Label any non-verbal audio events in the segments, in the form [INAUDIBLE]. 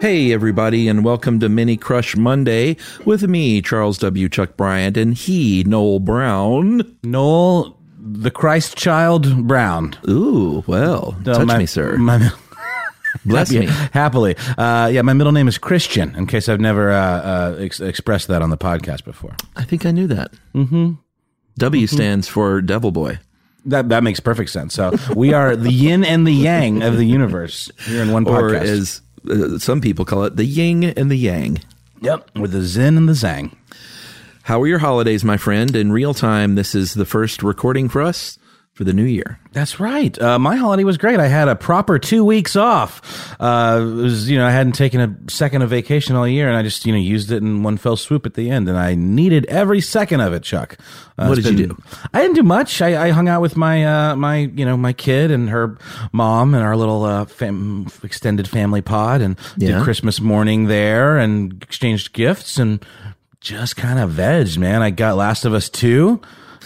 Hey, everybody, and welcome to Mini Crush Monday with me, Charles W. Chuck Bryant, and he, Noel Brown. Noel, the Christ Child Brown. Ooh, well, No, touch my- me, sir. my- [LAUGHS] Bless me. Happily. Uh, yeah, my middle name is Christian, in case I've never uh, uh, ex- expressed that on the podcast before. I think I knew that. Mm-hmm. W stands for Devil Boy. That that makes perfect sense. So we are the yin and the yang of the universe here in one Or podcast. as uh, some people call it, the yin and the yang. yep, with the zen and the zang. How are your holidays, my friend? In real time, this is the first recording for us for the new year. That's right. Uh, my holiday was great. I had a proper two weeks off. Uh, it was, you know, I hadn't taken a second of vacation all year, and I just, you know, used it in one fell swoop at the end, and I needed every second of it, Chuck. Uh, What did you do? I didn't do much. I, I hung out with my, uh, my, you know, my kid and her mom and our little uh, fam- extended family pod, and Yeah. did Christmas morning there, and exchanged gifts, and just kind of veg, man. I got Last of Us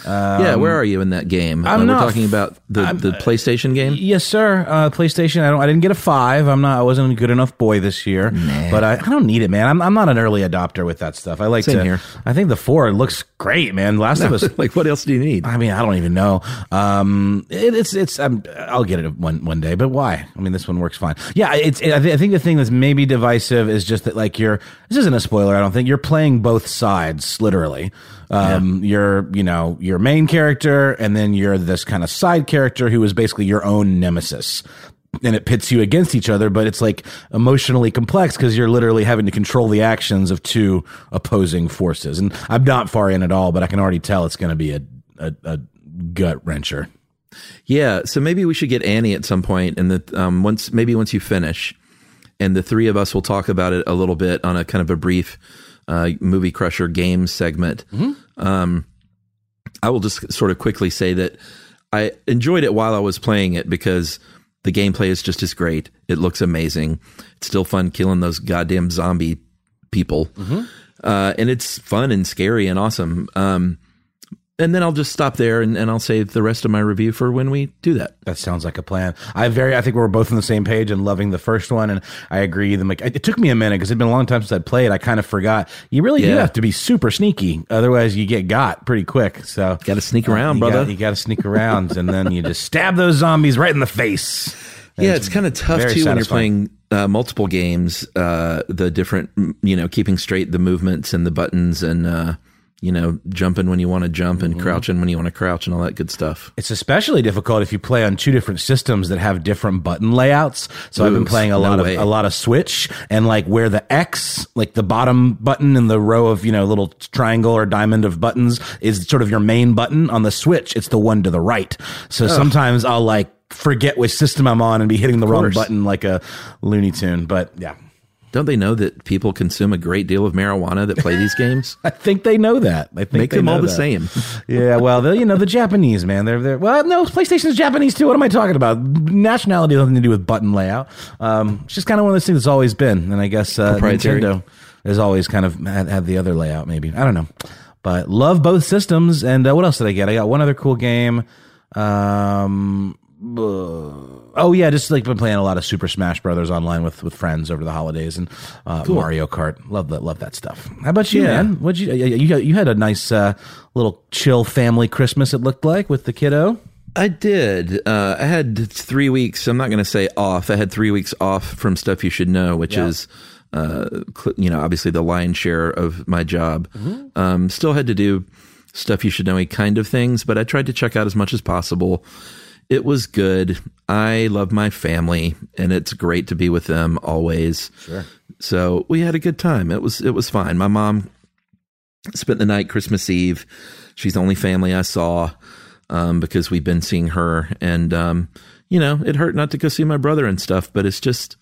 two. yeah, where are you in that game? I'm Uh, not we're talking about the, the PlayStation game. Yes, sir. Uh, PlayStation. I don't. I didn't get a five. I'm not. I wasn't a good enough boy this year. But I, I don't need it, man. I'm, I'm not an early adopter with that stuff. I like Same to. here. I think the four looks great, man. Last of Us. [LAUGHS] like, what else do you need? I mean, I don't even know. Um, it, it's it's. Um, I'll get it one one day. But why? I mean, this one works fine. Yeah, it's. I, thi- I think the thing that's maybe divisive is just that, like, you're. This isn't a spoiler. I don't think you're playing both sides literally. Um, you're, you know, your main character, and then you're this kind of side character who is basically your own nemesis. And it pits you against each other, but it's like emotionally complex because you're literally having to control the actions of two opposing forces. And I'm not far in at all, but I can already tell it's going to be a, a, a gut wrencher. Yeah, so maybe we should get Annie at some point, and that um, once maybe once you finish, and the three of us will talk about it a little bit on a kind of a brief uh, movie crusher game segment. Um, I will just sort of quickly say that I enjoyed it while I was playing it because the gameplay is just as great. It looks amazing. It's still fun killing those goddamn zombie people, uh, and it's fun and scary and awesome. Um, and then I'll just stop there and, and I'll save the rest of my review for when we do that. That sounds like a plan. I very, I think we're both on the same page and loving the first one. And I agree. The, it took me a minute because it'd been a long time since I'd played. I kind of forgot. You really do have to be super sneaky, otherwise you get got pretty quick. So Got to sneak around, you brother. Got, you got to sneak around, and then you just stab those zombies right in the face. And yeah, it's kind of tough too when you're playing uh, multiple games. Uh, the different, you know, keeping straight the movements and the buttons, and uh, you know, jumping when you want to jump and Mm-hmm. crouching when you want to crouch and all that good stuff. It's especially difficult if you play on two different systems that have different button layouts. So I've been playing a no lot way. of a lot of Switch and like where the X, like the bottom button in the row of you know little triangle or diamond of buttons, is sort of your main button. On the Switch, it's the one to the right. So sometimes I'll like forget which system I'm on and be hitting the wrong button like a Looney Tune. But yeah. Don't they know that people consume a great deal of marijuana that play these [LAUGHS] games? I think they know that. I think Make they them all the that. same. [LAUGHS] yeah, well, the, you know the Japanese man, they're they're well, no, PlayStation's Japanese too. What am I talking about? Nationality has nothing to do with button layout. Um, it's just kind of one of those things that's always been, and I guess uh. Nintendo has always kind of had, had the other layout. Maybe I don't know, but love both systems. And uh, what else did I get? I got one other cool game. Um, uh, oh yeah, just like been playing a lot of Super Smash Brothers online with with friends over the holidays and uh, Mario Kart. Love that, love that stuff. How about you, Yeah. man? What you you you had- you had a nice uh, little chill family Christmas. It looked like with the kiddo. I did. Uh, I had three weeks. I'm not going to say off. I had three weeks off from stuff you should know, which Yeah. is, uh, cl- you know, obviously the lion's share of my job. Um, still had to do stuff you should know kind of things, but I tried to check out as much as possible. It was good. I love my family, and it's great to be with them always. Sure. So we had a good time. It was it was fine. My mom spent the night Christmas Eve. She's the only family I saw um, because we've been seeing her, and um, you know, it hurt not to go see my brother and stuff, but it's just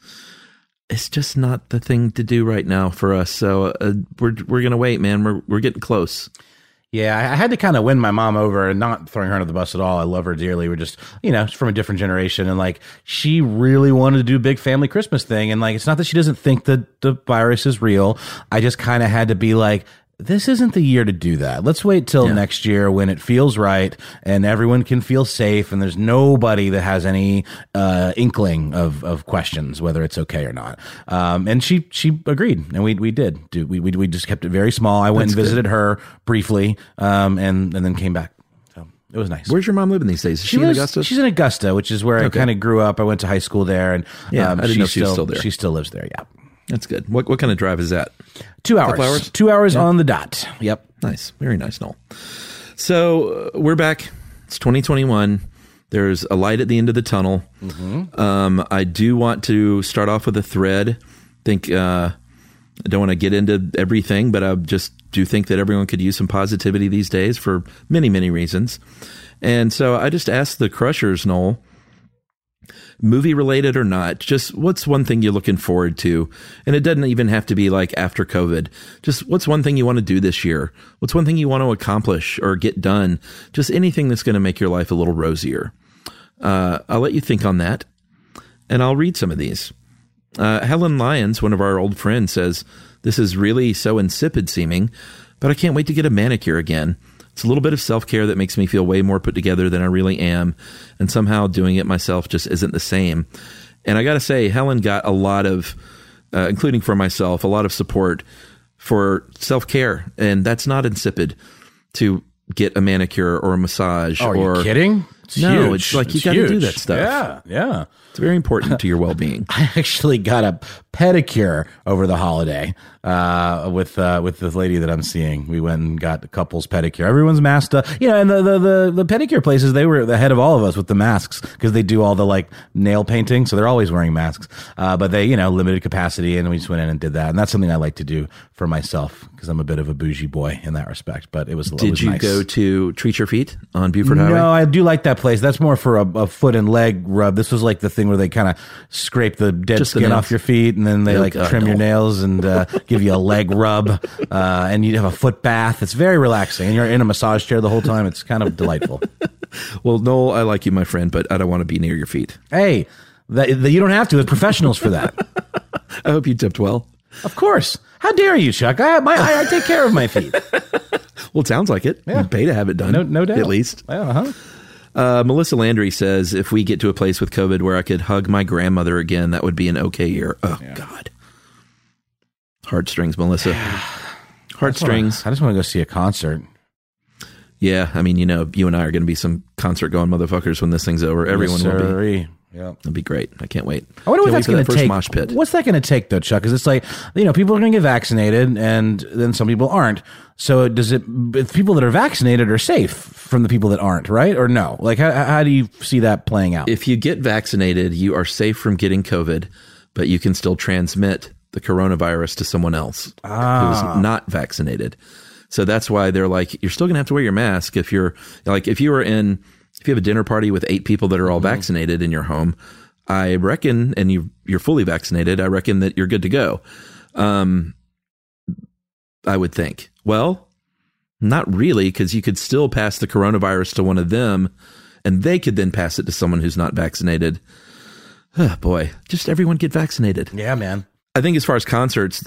it's just not the thing to do right now for us. So uh, we're we're gonna wait, man. We're we're getting close. Yeah, I had to kind of win my mom over and not throwing her under the bus at all. I love her dearly. We're just, you know, from a different generation. And like, she really wanted to do big family Christmas thing. And like, it's not that she doesn't think that the virus is real. I just kind of had to be like, this isn't the year to do that. Let's wait till next year when it feels right and everyone can feel safe and there's nobody that has any uh, inkling of, of questions whether it's okay or not. Um, and she she agreed, and we we did do we we, we just kept it very small. I went and visited her briefly, um, and and then came back. So it was nice. Where's your mom living these days? Is she, in lives- Augusta? She's in Augusta, which is where I kind of grew up. I went to high school there, and Yeah, um, I didn't she know she was still there. She still lives there. Yeah, That's good. What what kind of drive is that? two hours. Hours? Two hours on the dot. Yep. Nice. Very nice, Noel. So uh, we're back. It's 2021. There's a light at the end of the tunnel. Um, I do want to start off with a thread. Think uh, I don't want to get into everything, but I just do think that everyone could use some positivity these days for many, many reasons. And so I just asked the Crushers, Noel, movie related or not, just what's one thing you're looking forward to? And it doesn't even have to be like after COVID. Just what's one thing you want to do this year? What's one thing you want to accomplish or get done? Just anything that's going to make your life a little rosier. Uh, I'll let you think on that, and I'll read some of these. Uh, Helen Lyons, one of our old friends, says, This is really so insipid seeming, but I can't wait to get a manicure again. It's a little bit of self care that makes me feel way more put together than I really am, and somehow doing it myself just isn't the same. And I got to say, Helen got a lot of, uh, including for myself, a lot of support for self care, and that's not insipid to get a manicure or a massage. Oh, are or, you kidding? It's No, huge. it's like you gotta do that stuff. Yeah, yeah. It's very important to your [LAUGHS] well being. I actually got a pedicure over the holiday uh, with uh, with the lady that I'm seeing. We went and got a couple's pedicure. Everyone's masked up, you know, and the, the the the pedicure places they were ahead of all of us with the masks because they do all the like nail painting, so they're always wearing masks. Uh, but they, you know, limited capacity, and we just went in and did that, and that's something I like to do for myself because I'm a bit of a bougie boy in that respect. But it was it Did was you nice. go to Treat Your Feet on Buford Highway? No, I do like that place. That's more for a, a foot and leg rub. This was like the thing where they kind of scrape the dead Just the skin nails. off your feet, and then they Oh, like trim your no. nails and uh, [LAUGHS] give you a leg rub, uh, and you have a foot bath. It's very relaxing, and you're in a massage chair the whole time. It's kind of delightful. [LAUGHS] Well, Noel, I like you, my friend, but I don't want to be near your feet. hey, that, that you don't have to. There's professionals for that. [LAUGHS] I hope you tipped well. Of course. How dare you, Chuck? I my I, I take care of my feet. Well, it sounds like it. You pay to have it done. No, no doubt. At least. Uh-huh. Uh, Melissa Landry says if we get to a place with COVID where I could hug my grandmother again, that would be an okay year. Oh, God. Heartstrings, Melissa. [SIGHS] Heartstrings. I just want to go see a concert. Yeah, I mean, you know, you and I are going to be some concert going motherfuckers when this thing's over. Everyone Yes, will be. Sirree. Yeah. It'll be great. I can't wait. I wonder what that's going to take. mosh pit. What's that going to take, though, Chuck? Because it's like you know, people are going to get vaccinated, and then some people aren't. So does it? If people that are vaccinated are safe from the people that aren't, right? Or no? Like, how, how do you see that playing out? If you get vaccinated, you are safe from getting COVID, but you can still transmit the coronavirus to someone else Ah. who's not vaccinated. So that's why they're like, you're still going to have to wear your mask if you're like, if you were in, if you have a dinner party with eight people that are all Mm-hmm. vaccinated in your home, I reckon, and you you're fully vaccinated, I reckon that you're good to go. Um, I would think. Well, not really, because you could still pass the coronavirus to one of them, and they could then pass it to someone who's not vaccinated. Oh, boy, just everyone get vaccinated. yeah, man. I think as far as concerts,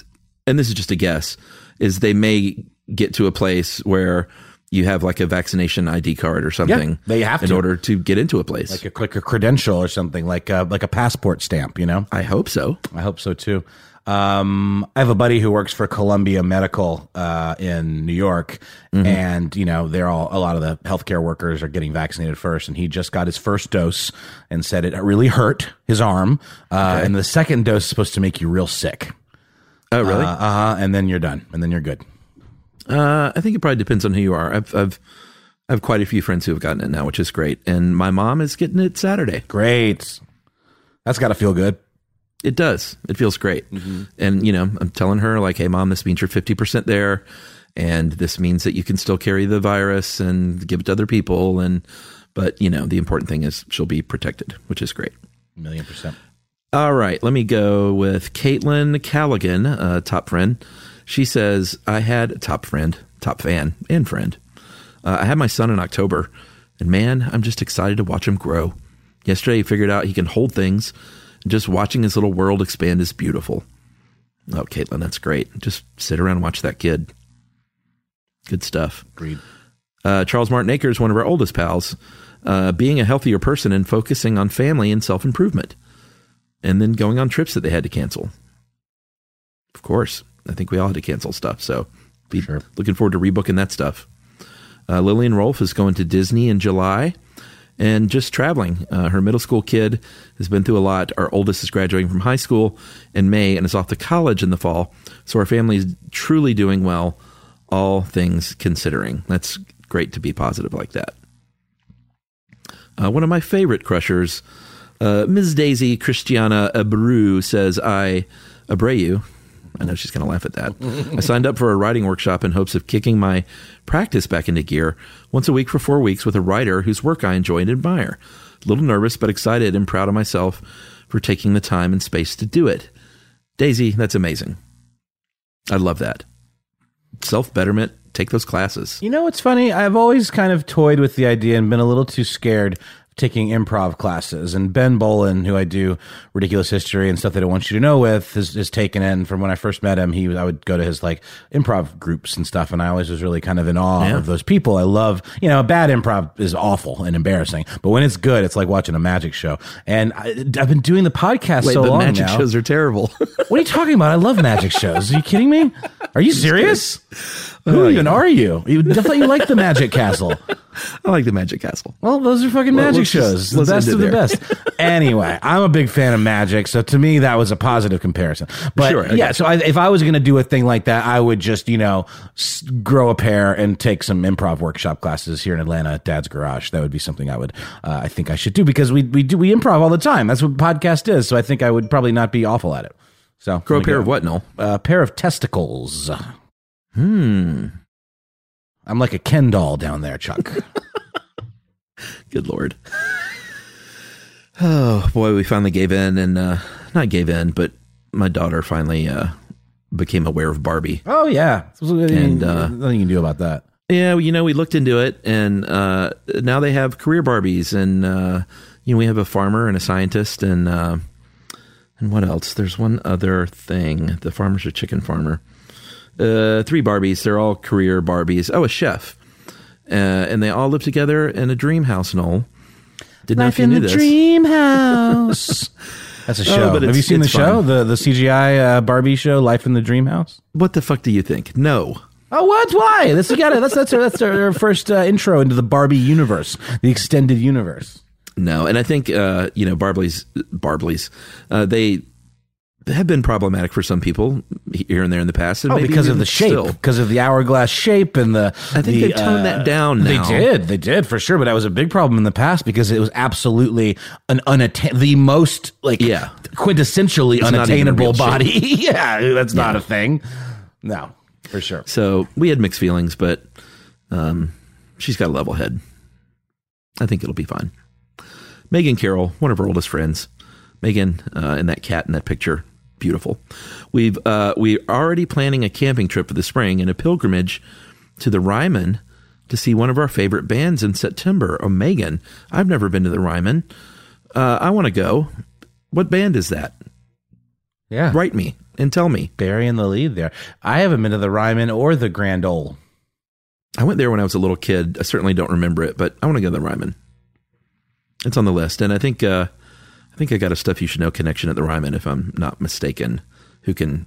and this is just a guess, is they may get to a place where you have like a vaccination ID card or something. Yeah, they have in to. order to get into a place. Like a like a credential or something, like a, like a passport stamp. You know. I hope so. I hope so too. Um, I have a buddy who works for Columbia Medical uh, in New York, and you know they're all a lot of the healthcare workers are getting vaccinated first, and he just got his first dose and said it really hurt his arm, uh, and the second dose is supposed to make you real sick. Oh, really? Uh huh. And then you're done, and then you're good. Uh, I think it probably depends on who you are. I've, I've, I have quite a few friends who have gotten it now, which is great. And my mom is getting it Saturday. Great. That's got to feel good. It does. It feels great. And, you know, I'm telling her, like, hey, mom, this means you're 50% there. And this means that you can still carry the virus and give it to other people. And, but, you know, the important thing is she'll be protected, which is great. A million percent. All right, let me go with Caitlin Callaghan, uh, top friend. She says, I had top friend, top fan, and friend. Uh, I had my son in October, and man, I'm just excited to watch him grow. Yesterday, he figured out he can hold things, and just watching his little world expand is beautiful. Oh, Caitlin, that's great. Just sit around and watch that kid. Good stuff. Agreed. Uh, Charles Martin Akers, one of our oldest pals, uh, being a healthier person and focusing on family and self improvement, and then going on trips that they had to cancel. Of course, I think we all had to cancel stuff, so be Sure. looking forward to rebooking that stuff. Uh, Lillian Rolfe is going to Disney in July and just traveling. Uh, her middle school kid has been through a lot. Our oldest is graduating from high school in May and is off to college in the fall. So our family is truly doing well, all things considering. That's great to be positive like that. Uh, one of my favorite crushers, uh, Ms. Daisy Christiana Abreu says, I Abreu. I know she's going to laugh at that. I signed up for a writing workshop in hopes of kicking my practice back into gear once a week for four weeks with a writer whose work I enjoy and admire. A little nervous, but excited and proud of myself for taking the time and space to do it. Daisy, that's amazing. I love that. Self betterment, take those classes. You know what's funny? I've always kind of toyed with the idea and been a little too scared taking improv classes. And Ben Bowlin, who I do ridiculous history and stuff that I want you to know with, is, is taken in. From when I first met him, he was, I would go to his like improv groups and stuff, and I always was really kind of in awe Yeah. of those people. I love, you know, a bad improv is awful and embarrassing, but when it's good, it's like watching a magic show. And I, I've been doing the podcast Wait, so but long magic now. shows are terrible. [LAUGHS] What are you talking about? I love magic shows. Are you kidding me? Are you serious? [LAUGHS] Oh, Who even are you? you? You liked the Magic Castle. [LAUGHS] I like the Magic Castle. Well, those are fucking Well, magic shows. The best of the best. [LAUGHS] anyway, I'm a big fan of magic, so to me that was a positive comparison. But Sure, yeah, so I, if I was going to do a thing like that, I would just you know s- grow a pair and take some improv workshop classes here in Atlanta at Dad's Garage. That would be something I would uh, I think I should do because we we do we improv all the time. That's what podcast is. So I think I would probably not be awful at it. So Grow a pair gonna of what, Noel? A pair of testicles. Hmm. I'm like a Ken doll down there, Chuck. [LAUGHS] Good lord. Oh boy, we finally gave in, and uh, not gave in, but my daughter finally uh, became aware of Barbie. oh yeah, And, uh, nothing you can do about that. Yeah, you know, we looked into it, and uh, now they have career Barbies, and uh, you know, we have a farmer and a scientist, and uh, and what else? There's one other thing. The farmer's a chicken farmer. Uh, three Barbies. They're all career Barbies. Oh, a chef, uh, and they all live together in a dream house. Noel didn't know if you knew this. dream [LAUGHS] house. That's a Oh, show. but Have you seen the it's show, the the CGI uh, Barbie show, Life in the Dream House? What the fuck do you think? No. Oh, what? Why? This we got it. That's that's our, that's our, our first uh, intro into the Barbie universe, the extended universe. No, and I think uh, you know Barbley's Barbley's uh, they have been problematic for some people here and there in the past. Oh, maybe because of the shape, because of the hourglass shape and the. I think the, they've toned that down They did, they did for sure. But that was a big problem in the past because it was absolutely an unatta- the most like Yeah. quintessentially It's not even a unattainable body. [LAUGHS] yeah, that's not a thing. No, for sure. So we had mixed feelings, but um, she's got a level head. I think it'll be fine. Megan Carroll, one of her oldest friends. Megan uh, and that cat in that picture, beautiful. We've uh, we're already planning a camping trip for the spring and a pilgrimage to the Ryman to see one of our favorite bands in September. Oh, Megan, I've never been to the Ryman. Uh, I want to go. What band is that? Yeah, Write me and tell me. Barry burying the lead there. I haven't been to the Ryman or the Grand Ole. I went there when I was a little kid. I certainly don't remember it, but I want to go to the Ryman. It's on the list, and I think uh, I think I got a stuff you should know connection at the Ryman, if I'm not mistaken, who can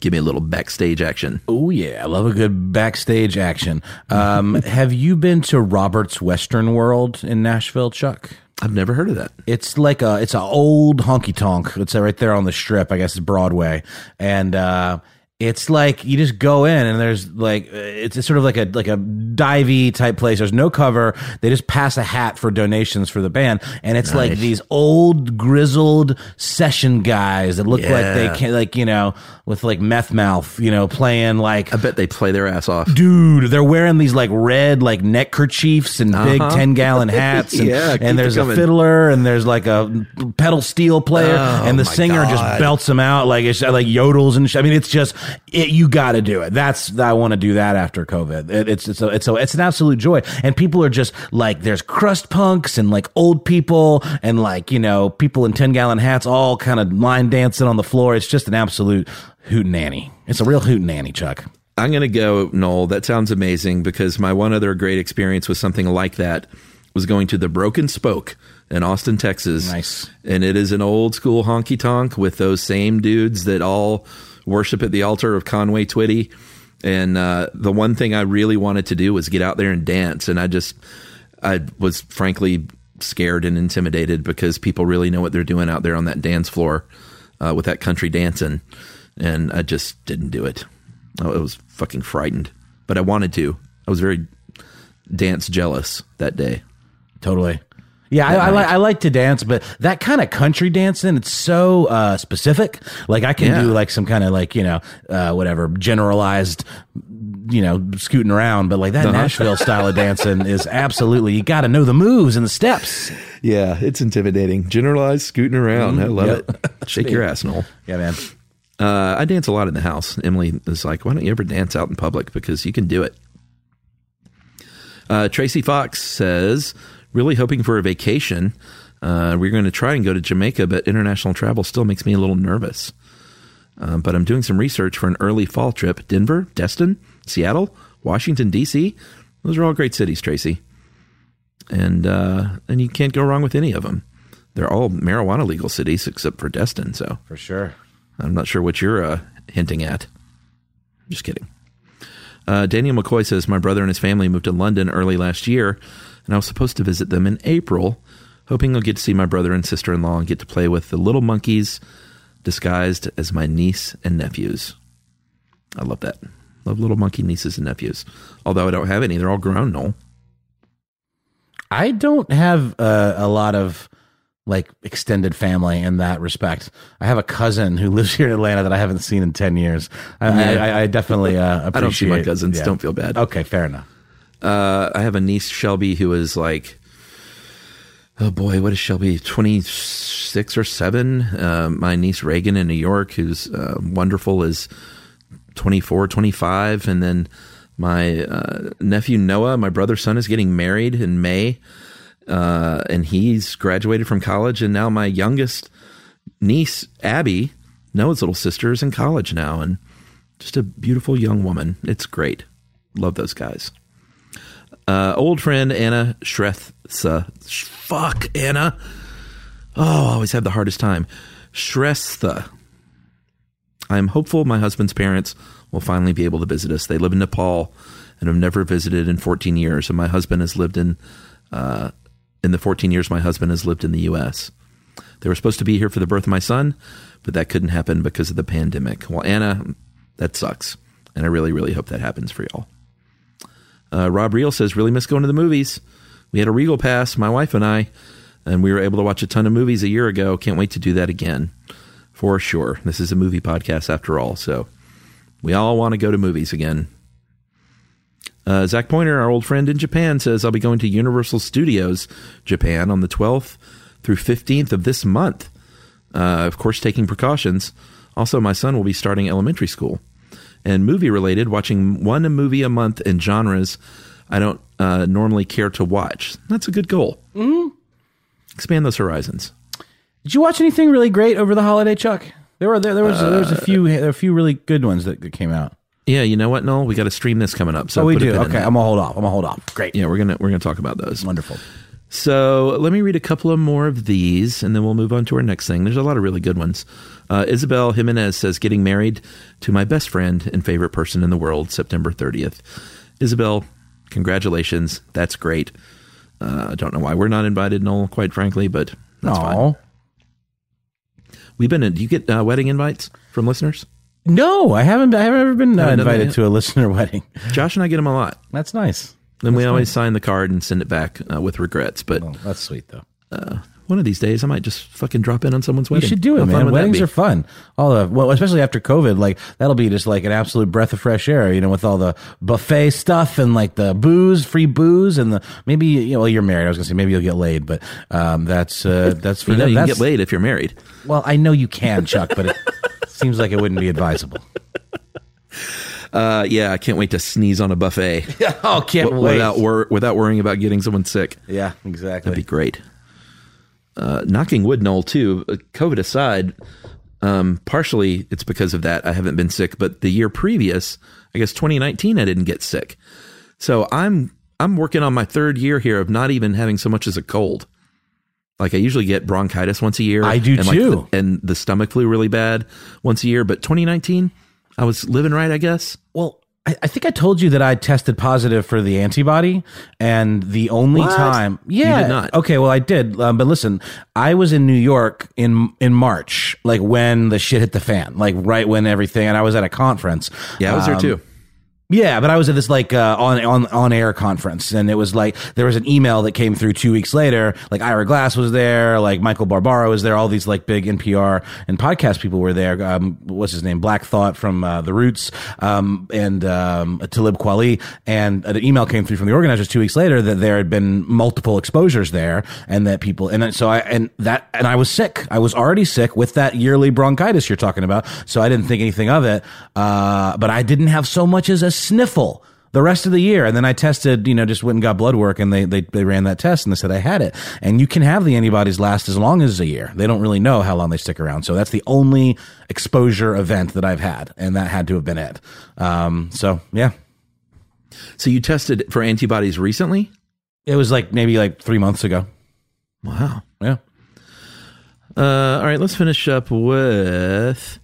give me a little backstage action. Oh yeah, I love a good backstage action. Um, [LAUGHS] have you been to Robert's Western World in Nashville, Chuck? I've never heard of that. It's like a it's an old honky tonk. It's right there on the strip. I guess it's Broadway, and uh, it's like you just go in and there's like it's, sort of like a like a divey type place. There's no cover. They just pass a hat for donations for the band, and it's like these old grizzled session guys that look like they can like you know with like meth mouth, you know, playing like I bet they play their ass off. dude they're wearing these like red like neck kerchiefs and big Uh-huh. 10 gallon hats and, [LAUGHS] Yeah, and there's a fiddler and there's like a pedal steel player Oh, and the singer just belts them out like it's like yodels and sh- I mean it's just it, you got to do it that's I want to do that after covid it, it's it's a, it's a, it's an absolute joy and people are just like there's crust punks and like old people and like you know people in 10 gallon hats all kind of line dancing on the floor it's just an absolute hootenanny it's a real hootenanny chuck I'm going to go, Noel. That sounds amazing because my one other great experience with something like that was going to the Broken Spoke in Austin, Texas. Nice. And it is an old school honky tonk with those same dudes that all worship at the altar of Conway Twitty. And uh, the one thing I really wanted to do was get out there and dance. And I just, I was frankly scared and intimidated because people really know what they're doing out there on that dance floor uh, with that country dancing. And I just didn't do it. I was fucking frightened, but I wanted to. I was very dance jealous that day. Totally. Yeah, I, I, like I like to dance, but that kind of country dancing, it's so uh, specific. Like I can Yeah. do like some kind of like you know uh, whatever generalized, you know, scooting around, but like Uh-huh. that Nashville style of dancing is absolutely you got to know the moves and the steps. Yeah, it's intimidating. Generalized scooting around. I love Yep. it. [LAUGHS] Shake your ass, Noel. Yeah, man. Uh, I dance a lot in the house. Emily is like, why don't you ever dance out in public? Because you can do it. Uh, Tracy Fox says, really hoping for a vacation. Uh, we're going to try and go to Jamaica, but international travel still makes me a little nervous. Um, but I'm doing some research for an early fall trip. Denver, Destin, Seattle, Washington, D.C. Those are all great cities, Tracy. And, uh, and you can't go wrong with any of them. They're all marijuana legal cities except for Destin. So For sure. I'm not sure what you're uh, hinting at. Just kidding. Uh, Daniel McCoy says my brother and his family moved to London early last year, and I was supposed to visit them in April, hoping I'll get to see my brother and sister in law and get to play with the little monkeys disguised as my niece and nephews. I love that. Love little monkey nieces and nephews. Although I don't have any, they're all grown, Noel. I don't have uh, a lot of like extended family in that respect. I have a cousin who [LAUGHS] lives here in Atlanta that I haven't seen in ten years. I, Yeah. I, I definitely uh, appreciate. [LAUGHS] I don't see my cousins. Don't feel bad. Okay, fair enough. Uh, I have a niece, Shelby, who is like, oh boy, what is Shelby? 26 or 7. Uh, my niece, Reagan, in New York, who's uh, wonderful, is 24, 25. And then my uh, nephew, Noah, my brother's son, is getting married in May. Uh, and he's graduated from college. And now my youngest niece, Abby, Noah's little sister, is in college now. And just a beautiful young woman. It's great. Love those guys. Uh, old friend Anna Shrestha. Fuck, Anna. Oh, I always have the hardest time. Shrestha. I am hopeful my husband's parents will finally be able to visit us. They live in Nepal and have never visited in 14 years. And my husband has lived in uh, in the 14 years my husband has lived in the U.S. They were supposed to be here for the birth of my son, but that couldn't happen because of the pandemic. Well, Anna, that sucks. And I really, really hope that happens for y'all. Uh, Rob Reel says, really miss going to the movies. We had a Regal pass, my wife and I, and we were able to watch a ton of movies a year ago. Can't wait to do that again. For sure. This is a movie podcast after all, so we all want to go to movies again. Uh, Zach Pointer, our old friend in Japan, says, I'll be going to Universal Studios Japan on the 12th through 15th of this month. Uh, of course, taking precautions. Also, my son will be starting elementary school. And movie related, watching one movie a month in genres I don't uh, normally care to watch. That's a good goal. Mm-hmm. Expand those horizons. Did you watch anything really great over the holiday, Chuck? There were there, there was there was a few there were a few really good ones that, that came out. Yeah, you know what, Noel? We got to stream this coming up. So oh, we do. Okay. I'm gonna hold off. I'm gonna hold off. Great. Yeah, we're gonna we're gonna talk about those. Wonderful. So let me read a couple of more of these, and then we'll move on to our next thing. There's a lot of really good ones. Uh, Isabel Jimenez says, "Getting married to my best friend and favorite person in the world, September 30th." Isabel, congratulations. That's great. Uh, I don't know why we're not invited, Noel. Quite frankly, but that's fine. We've been. In, do you get uh, wedding invites from listeners? No, I haven't. I haven't ever been uh, Haven't invited to a listener [LAUGHS] wedding. Josh and I get them a lot. That's nice. Then we always sign the card and send it back uh, with regrets. But Well, that's sweet though. one of these days, I might just fucking drop in on someone's wedding. You should do it, How fun man. would that Weddings be? are fun. All the well, especially after COVID, like that'll be just like an absolute breath of fresh air. You know, with all the buffet stuff and like the booze, free booze, and the maybe you know, well, you're married. I was gonna say maybe you'll get laid, but um, that's uh, [LAUGHS] that's for You know, them. you can That's, get laid if you're married. Well, I know you can, Chuck, but it [LAUGHS] seems like it wouldn't be advisable. Uh, yeah, I can't wait to sneeze on a buffet [LAUGHS] oh, can't w- without wor- without worrying about getting someone sick. Yeah, exactly. That'd be great. Uh, knocking wood, Noel, too. uh, COVID aside, um, partially it's because of that. I haven't been sick, but the year previous, I guess 2019, I didn't get sick. So I'm I'm working on my third year here of not even having so much as a cold. Like I usually get bronchitis once a year. I do and like too. the- and the stomach flu really bad once a year. But 2019, I was living right, I guess. Well, I, I think I told you that I tested positive for the antibody, and the only What? time, You yeah, did not. Okay, well, I did, um, but listen, I was in New York in in March, like when the shit hit the fan, like right when everything, and I was at a conference. Yeah, I was there Um, too. Yeah, but I was at this like uh, on on on air conference, and it was like there was an email that came through two weeks later. Like Ira Glass was there, like Michael Barbaro was there, all these like big NPR and podcast people were there. Um, what's his name? Black Thought from uh, the Roots, um, and um, Talib Kweli, and an email came through from the organizers two weeks later that there had been multiple exposures there, and that people, and so I and that and I was sick. I was already sick with that yearly bronchitis you're talking about, so I didn't think anything of it. Uh, but I didn't have so much as a sniffle the rest of the year. And then I tested, you know, just went and got blood work and they, they, they ran that test and they said I had it. And you can have the antibodies last as long as a year. They don't really know how long they stick around. So that's the only exposure event that I've had. And that had to have been it. Um, so yeah, So you tested for antibodies recently? it was like maybe like three months ago. Wow. Yeah. Uh, all right, let's finish up with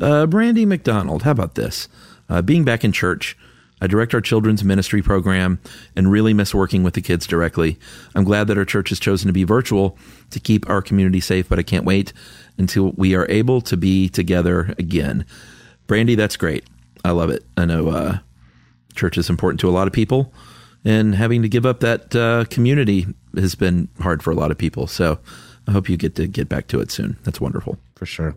uh, Brandy McDonald. How about this? Uh, being back in church, I direct our children's ministry program and really miss working with the kids directly. I'm glad that our church has chosen to be virtual to keep our community safe, but I can't wait until we are able to be together again. Brandy, that's great. I love it. I know uh, church is important to a lot of people, and having to give up that uh, community has been hard for a lot of people. So I hope you get to get back to it soon. That's wonderful. For sure.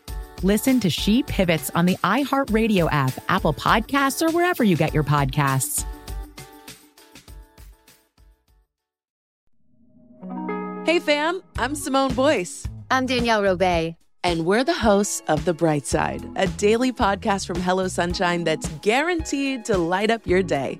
Listen to She Pivots on the iHeartRadio app, Apple Podcasts, or wherever you get your podcasts. Hey fam, I'm Simone Boyce, I'm Danielle Robay. and we're the hosts of The Bright Side, a daily podcast from Hello Sunshine that's guaranteed to light up your day.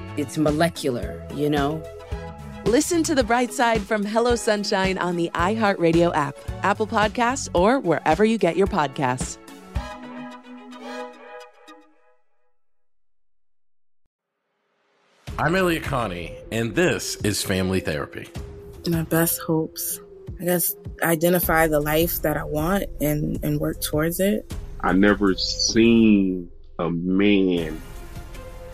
it's molecular, you know? Listen to the bright side from Hello Sunshine on the iHeartRadio app, Apple Podcasts, or wherever you get your podcasts. I'm Elliott Connie, and this is Family Therapy. My best hopes. I guess identify the life that I want and, and work towards it. I never seen a man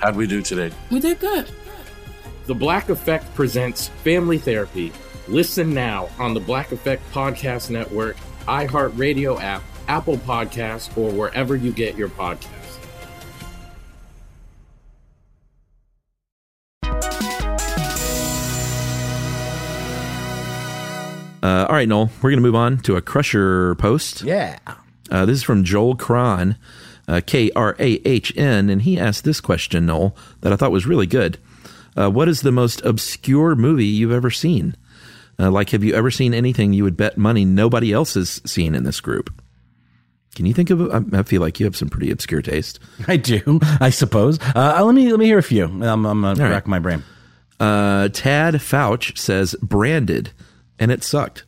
how'd we do today? We did good. The Black Effect presents Family Therapy. Listen now on the Black Effect Podcast Network, iHeartRadio app, Apple Podcasts, or wherever you get your podcasts. Uh, all right, Noel, we're going to move on to a Crusher post. Yeah. Uh, this is from Joel Kran, uh, K R A H N, and he asked this question, Noel, that I thought was really good. Uh, what is the most obscure movie you've ever seen? Uh, like, have you ever seen anything you would bet money nobody else has seen in this group? Can you think of? I feel like you have some pretty obscure taste. [LAUGHS] I do, I suppose. Uh, let me let me hear a few. I'm, I'm gonna rack right. my brain. Uh, Tad Fouch says branded, and it sucked.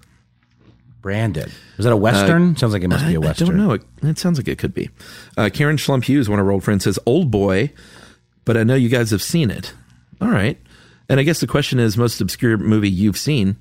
Branded. Is that a western? Sounds like it must be a western. I don't know. It, it sounds like it could be. Uh, Karen Schlump Hughes, one of our old friends, says Old Boy, but I know you guys have seen it. All right. And I guess the question is most obscure movie you've seen.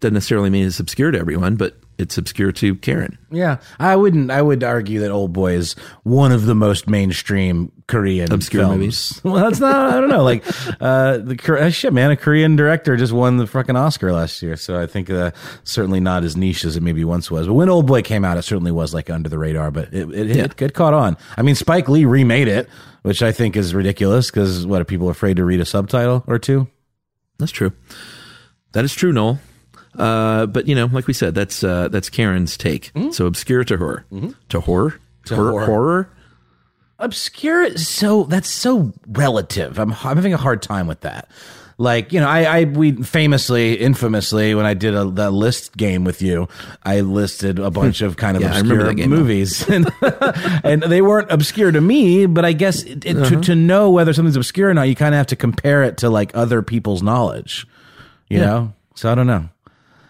Doesn't necessarily mean it's obscure to everyone, but it's obscure to Karen. Yeah, I wouldn't. I would argue that Old Boy is one of the most mainstream Korean Obscure films. movies. [LAUGHS] Well, that's not. I don't know. Like, uh, the uh, shit, man. A Korean director just won the fucking Oscar last year, so I think uh, certainly not as niche as it maybe once was. But when Old Boy came out, it certainly was like under the radar, but it it, Yeah. it, it caught on. I mean, Spike Lee remade it, which I think is ridiculous because what are people afraid to read a subtitle or two? That's true. That is true, Noel. Uh, but you know, like we said, that's uh, that's Karen's take. So obscure to her, to horror, Mm-hmm. To Hor- horror. horror. obscure so that's so relative i'm, I'm having a hard time with that like you know i i we famously infamously when i did a that list game with you i listed a bunch of kind of Yeah, obscure that game, though. movies [LAUGHS] and, and they weren't obscure to me but i guess it, it, Uh-huh. to, to know whether something's obscure or not you kind of have to compare it to like other people's knowledge you Yeah. know so i don't know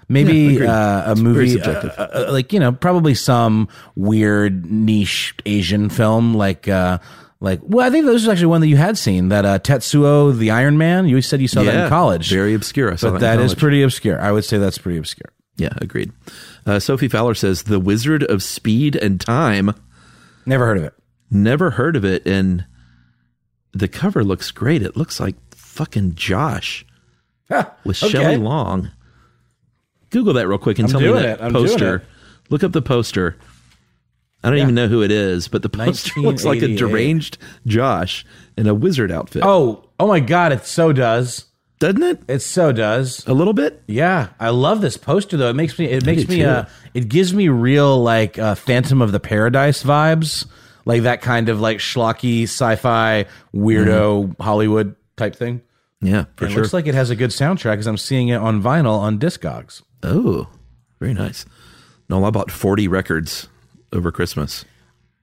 Maybe Yeah, uh, a It's movie, subjective. uh, uh, like you know, probably some weird niche Asian film, like uh, like. Well, I think this was actually one that you had seen. That uh, Tetsuo the Iron Man. You said you saw that in college. very obscure. I saw but that that is pretty obscure. I would say that's pretty obscure. Yeah, agreed. Uh, Sophie Fowler says The Wizard of Speed and Time. Never heard of it. Never heard of it, and the cover looks great. It looks like fucking Josh with okay. Shelley Long. Google that real quick and I'm tell me that it. Poster. it. Look up the poster. I don't Yeah. even know who it is, but the poster [LAUGHS] looks like a deranged Josh in a wizard outfit. Oh, oh my God! It so does, doesn't it? It so does a little bit. Yeah, I love this poster though. It makes me. It I makes me. too. Uh, it gives me real like uh, Phantom of the Paradise vibes, like that kind of like schlocky sci-fi weirdo Hollywood type thing. Yeah, for And it sure. looks like it has a good soundtrack because I'm seeing it on vinyl on Discogs. Oh, very nice. No, I bought 40 records over Christmas.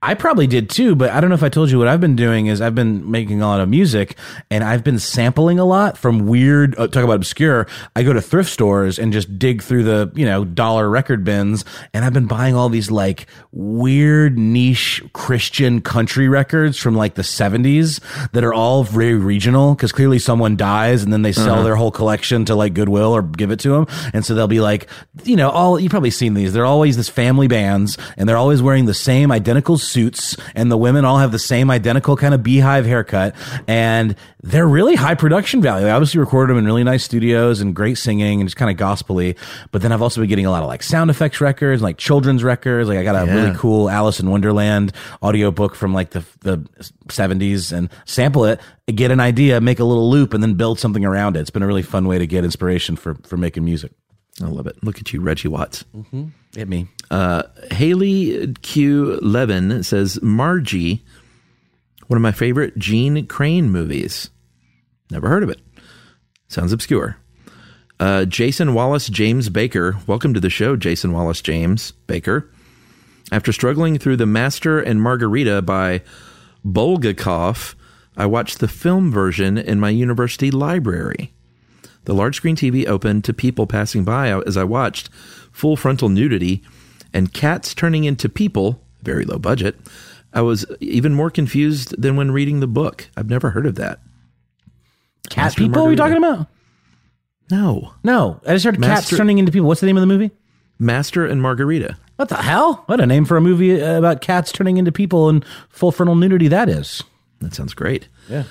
I probably did too, but I don't know if I told you what I've been doing is I've been making a lot of music and I've been sampling a lot from weird, uh, talk about obscure. I go to thrift stores and just dig through the, you know, dollar record bins and I've been buying all these like weird niche Christian country records from like the 70s that are all very regional because clearly someone dies and then they sell Uh-huh. their whole collection to like Goodwill or give it to them. And so they'll be like, you know, all, you've probably seen these. They're always this family bands and they're always wearing the same identical suits and the women all have the same identical kind of beehive haircut and they're really high production value. They obviously recorded them in really nice studios and great singing and just kind of gospely. But then I've also been getting a lot of like sound effects records, like children's records. Like I got a Yeah. really cool Alice in Wonderland audiobook from like the the 70s and sample it, get an idea, make a little loop and then build something around it. It's been a really fun way to get inspiration for for making music. I love it. Look at you, Reggie Watts. Mm-hmm. Hit me. Uh, Haley Q. Levin says Margie, one of my favorite Jeanne Crain movies. Never heard of it. Sounds obscure. Uh, Jason Wallace James Baker. Welcome to the show, Jason Wallace James Baker. After struggling through The Master and Margarita by Bulgakov, I watched the film version in my university library. The large screen TV opened to people passing by as I watched full frontal nudity and cats turning into people, very low budget. I was even more confused than when reading the book. I've never heard of that. Cat Master people? Are you talking about? No. No, I just heard cats turning into people. What's the name of the movie? Master and Margarita. What the hell? What a name for a movie uh, about cats turning into people and full frontal nudity that is. That sounds great. Yeah.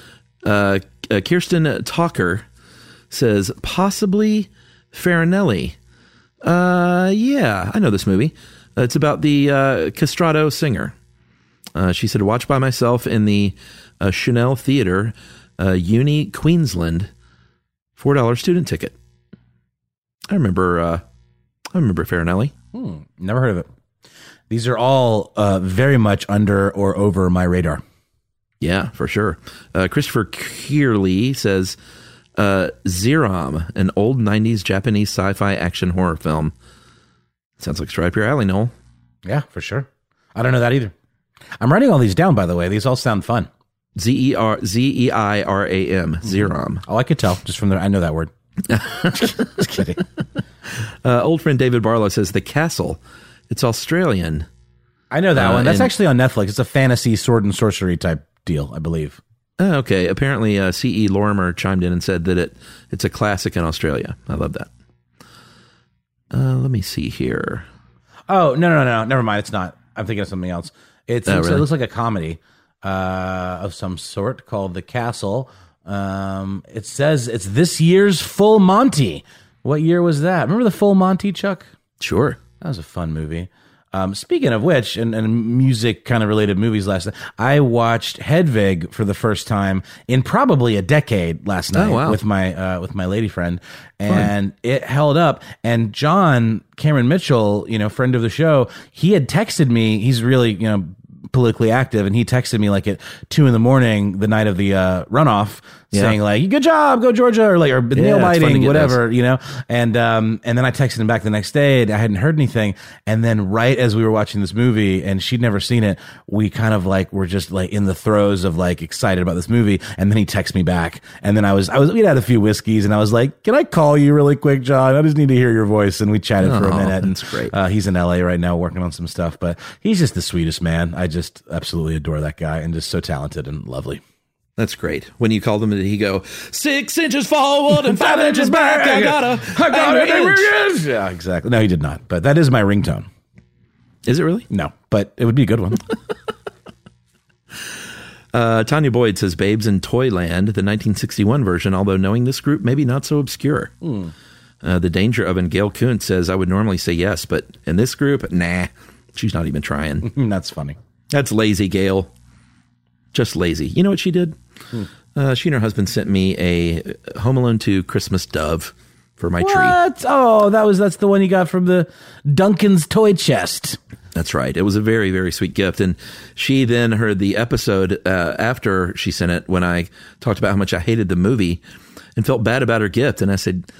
Uh, uh, Kirsten Talker says possibly Farinelli. Uh, yeah, I know this movie. It's about the uh, castrato singer. Uh, she said, "Watch by myself in the uh, Schonell Theater, uh, Uni Queensland, four dollar student ticket." I remember. Uh, I remember Farinelli. Hmm, never heard of it. These are all uh, very much under or over my radar. Yeah, for sure. Uh, Christopher Kearley says uh, Zeram, an old 90s Japanese sci fi action horror film. Sounds like Stripe Your Alley, Noel. Yeah, for sure. I don't know that either. I'm writing all these down, by the way. These all sound fun. Z E R Z E I R A M, Zeram. Oh, I could tell just from there. I know that word. [LAUGHS] just kidding. Uh, old friend David Barlow says The Castle. It's Australian. I know that Uh, one. That's and- actually on Netflix. It's a fantasy sword and sorcery type deal, I believe. Oh, okay. Apparently, uh, C.E. Lorimer chimed in and said that it it's a classic in Australia. I love that. Uh, let me see here. Oh no no no! Never mind. It's not. I'm thinking of something else. It's, Oh, it's- really? it looks like a comedy uh, of some sort called The Castle. Um, it says it's this year's Full Monty. What year was that? Remember the Full Monty, Chuck? Sure. That was a fun movie. Um, speaking of which, and, and music kind of related movies last night, I watched Hedwig for the first time in probably a decade last night Oh, wow. with my uh, with my lady friend, and it held up. And John Cameron Mitchell, you know, friend of the show, he had texted me. He's really you know politically active, and he texted me like at two in the morning the night of the uh, runoff. Yeah. Saying like "Good job, go Georgia," or like or nail it's biting, whatever, you know. And um, and then I texted him back the next day. And I hadn't heard anything. And then right as we were watching this movie, and she'd never seen it, we kind of like were just like in the throes of like excited about this movie. And then he texted me back, and then I was I was we'd had a few whiskeys, and I was like, "Can I call you really quick, John? I just need to hear your voice." And we chatted for a Oh, minute. and, that's great. Uh, he's in LA right now working on some stuff, but he's just the sweetest man. I just absolutely adore that guy, and just so talented and lovely. That's great. When you called him, did he go six inches forward and five inches back? I got a, I got it. angry inch." Yeah, exactly. No, he did not. But that is my ringtone. Is it really? No, but it would be a good one. [LAUGHS] Uh, Tanya Boyd says Babes in Toyland, the 1961 version, although knowing this group, maybe not so obscure. Hmm. Uh, the Danger Oven, Gail Kuntz says, I would normally say yes, but in this group, nah, she's not even trying. [LAUGHS] That's funny. That's lazy, Gail. Just lazy. You know what she did? Hmm. Uh, she and her husband sent me a Home Alone 2 Christmas dove for my tree. Oh, that was that's the one you got from the Duncan's toy chest. That's right. It was a very, very sweet gift. And she then heard the episode uh, after she sent it when I talked about how much I hated the movie and felt bad about her gift. And I said,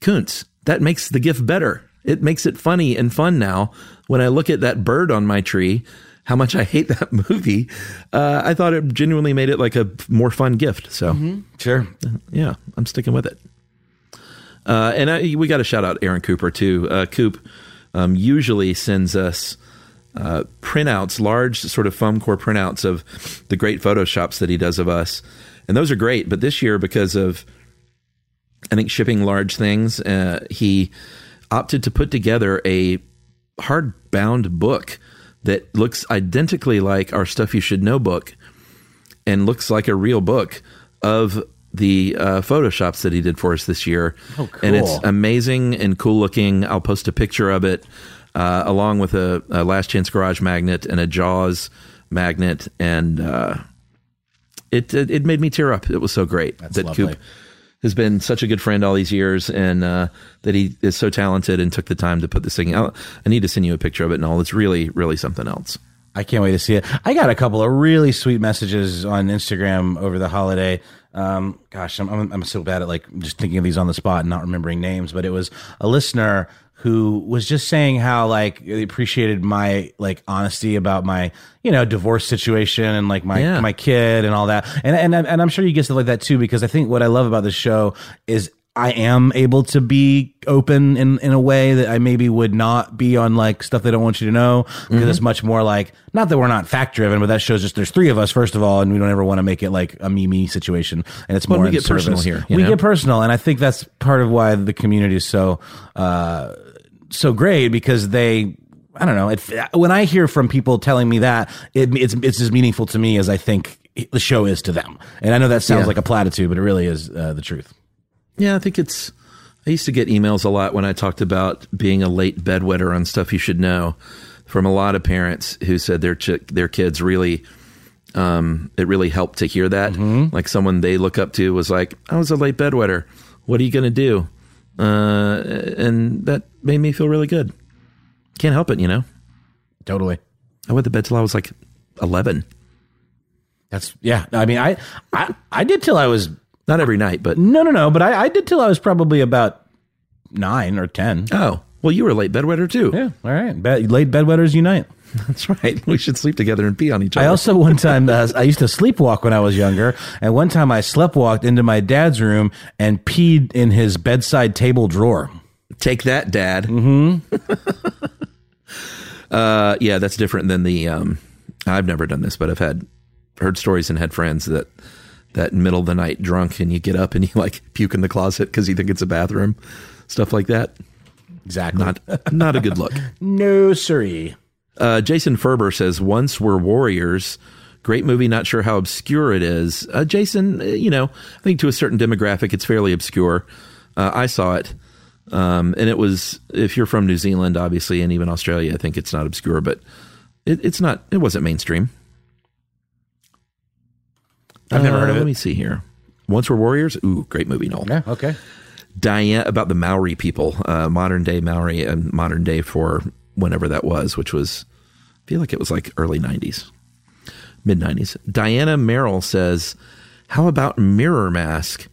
Kuntz, that makes the gift better. It makes it funny and fun now when I look at that bird on my tree, how much I hate that [LAUGHS] movie, uh, I thought it genuinely made it like a more fun gift. So sure, yeah, I'm sticking with it. Uh, and I, we got to shout out Aaron Cooper too. Uh, Coop um, usually sends us uh, printouts, large sort of foam core printouts of the great photoshops that he does of us, and those are great. But this year, because of I think shipping large things, uh, he opted to put together a hardbound book that looks identically like our stuff you should know book, and looks like a real book of the uh, photoshops that he did for us this year. Oh, cool. And it's amazing and cool looking. I'll post a picture of it uh, along with a, a Last Chance Garage magnet and a Jaws magnet, and uh, it, it it made me tear up. It was so great that lovely. Coop has been such a good friend all these years, and uh, that he is so talented and took the time to put this thing out. I need to send you a picture of it and all. It's really really something else. I can't wait to see it. I got a couple of really sweet messages on Instagram over the holiday. Um, gosh, I'm, I'm I'm so bad at like just thinking of these on the spot and not remembering names. But it was a listener who was just saying how like they appreciated my like honesty about my you know divorce situation and like my Yeah. my kid and all that. And and I'm- and I'm sure you get stuff like that too because I think what I love about this show is I am able to be open in, in a way that I maybe would not be on like stuff they don't want you to know because Mhm. it's much more like not that we're not fact driven, but that shows just there's three of us first of all, and we don't ever want to make it like a me me situation, and it's more we get personal here, We know? get personal, and I think that's part of why the community is so uh, so great because they. I don't know. It, when I hear from people telling me that, it, it's it's as meaningful to me as I think the show is to them. And I know that sounds Yeah. like a platitude, but it really is uh, the truth. Yeah, I think it's. I used to get emails a lot when I talked about being a late bedwetter on stuff you should know from a lot of parents who said their ch- their kids really. Um, it really helped to hear that. Like someone they look up to was like, "I was a late bedwetter. What are you going to do?" Uh, and that made me feel really good. Can't help it, you know. Totally. I went to bed till I was like eleven. That's yeah. I mean, I I I did till I was not every night, but no, no, no. But I, I did till I was probably about nine or ten. Oh, well, you were a late bedwetter too. Yeah. All right. Bed, late bedwetters unite. [LAUGHS] That's right. We should sleep together and pee on each other. I also one time [LAUGHS] uh, I used to sleepwalk when I was younger, and one time I sleptwalked into my dad's room and peed in his bedside table drawer. Take that, Dad. Mm-hmm. [LAUGHS] Uh, yeah, that's different than the. Um, I've never done this, but I've had heard stories and had friends that that middle of the night drunk and you get up and you like puke in the closet because you think it's a bathroom, stuff like that. Exactly. Not not a good look. [LAUGHS] No, siree. Uh, Jason Ferber says, "Once we're warriors." Great movie. Not sure how obscure it is. Uh, Jason, uh, you know, I think to a certain demographic, it's fairly obscure. Uh, I saw it, um, and it was. If you're from New Zealand, obviously, and even Australia, I think it's not obscure, but it, it's not. It wasn't mainstream. I've never heard of Uh, it. Let me see here. Once we're warriors. Ooh, great movie, Noel. Yeah. Okay. Diane about the Maori people, uh, modern day Maori and modern day for whenever that was, which was, I feel like it was like early 90s, mid 90s. Diana Merrill says, How about Mirror Mask?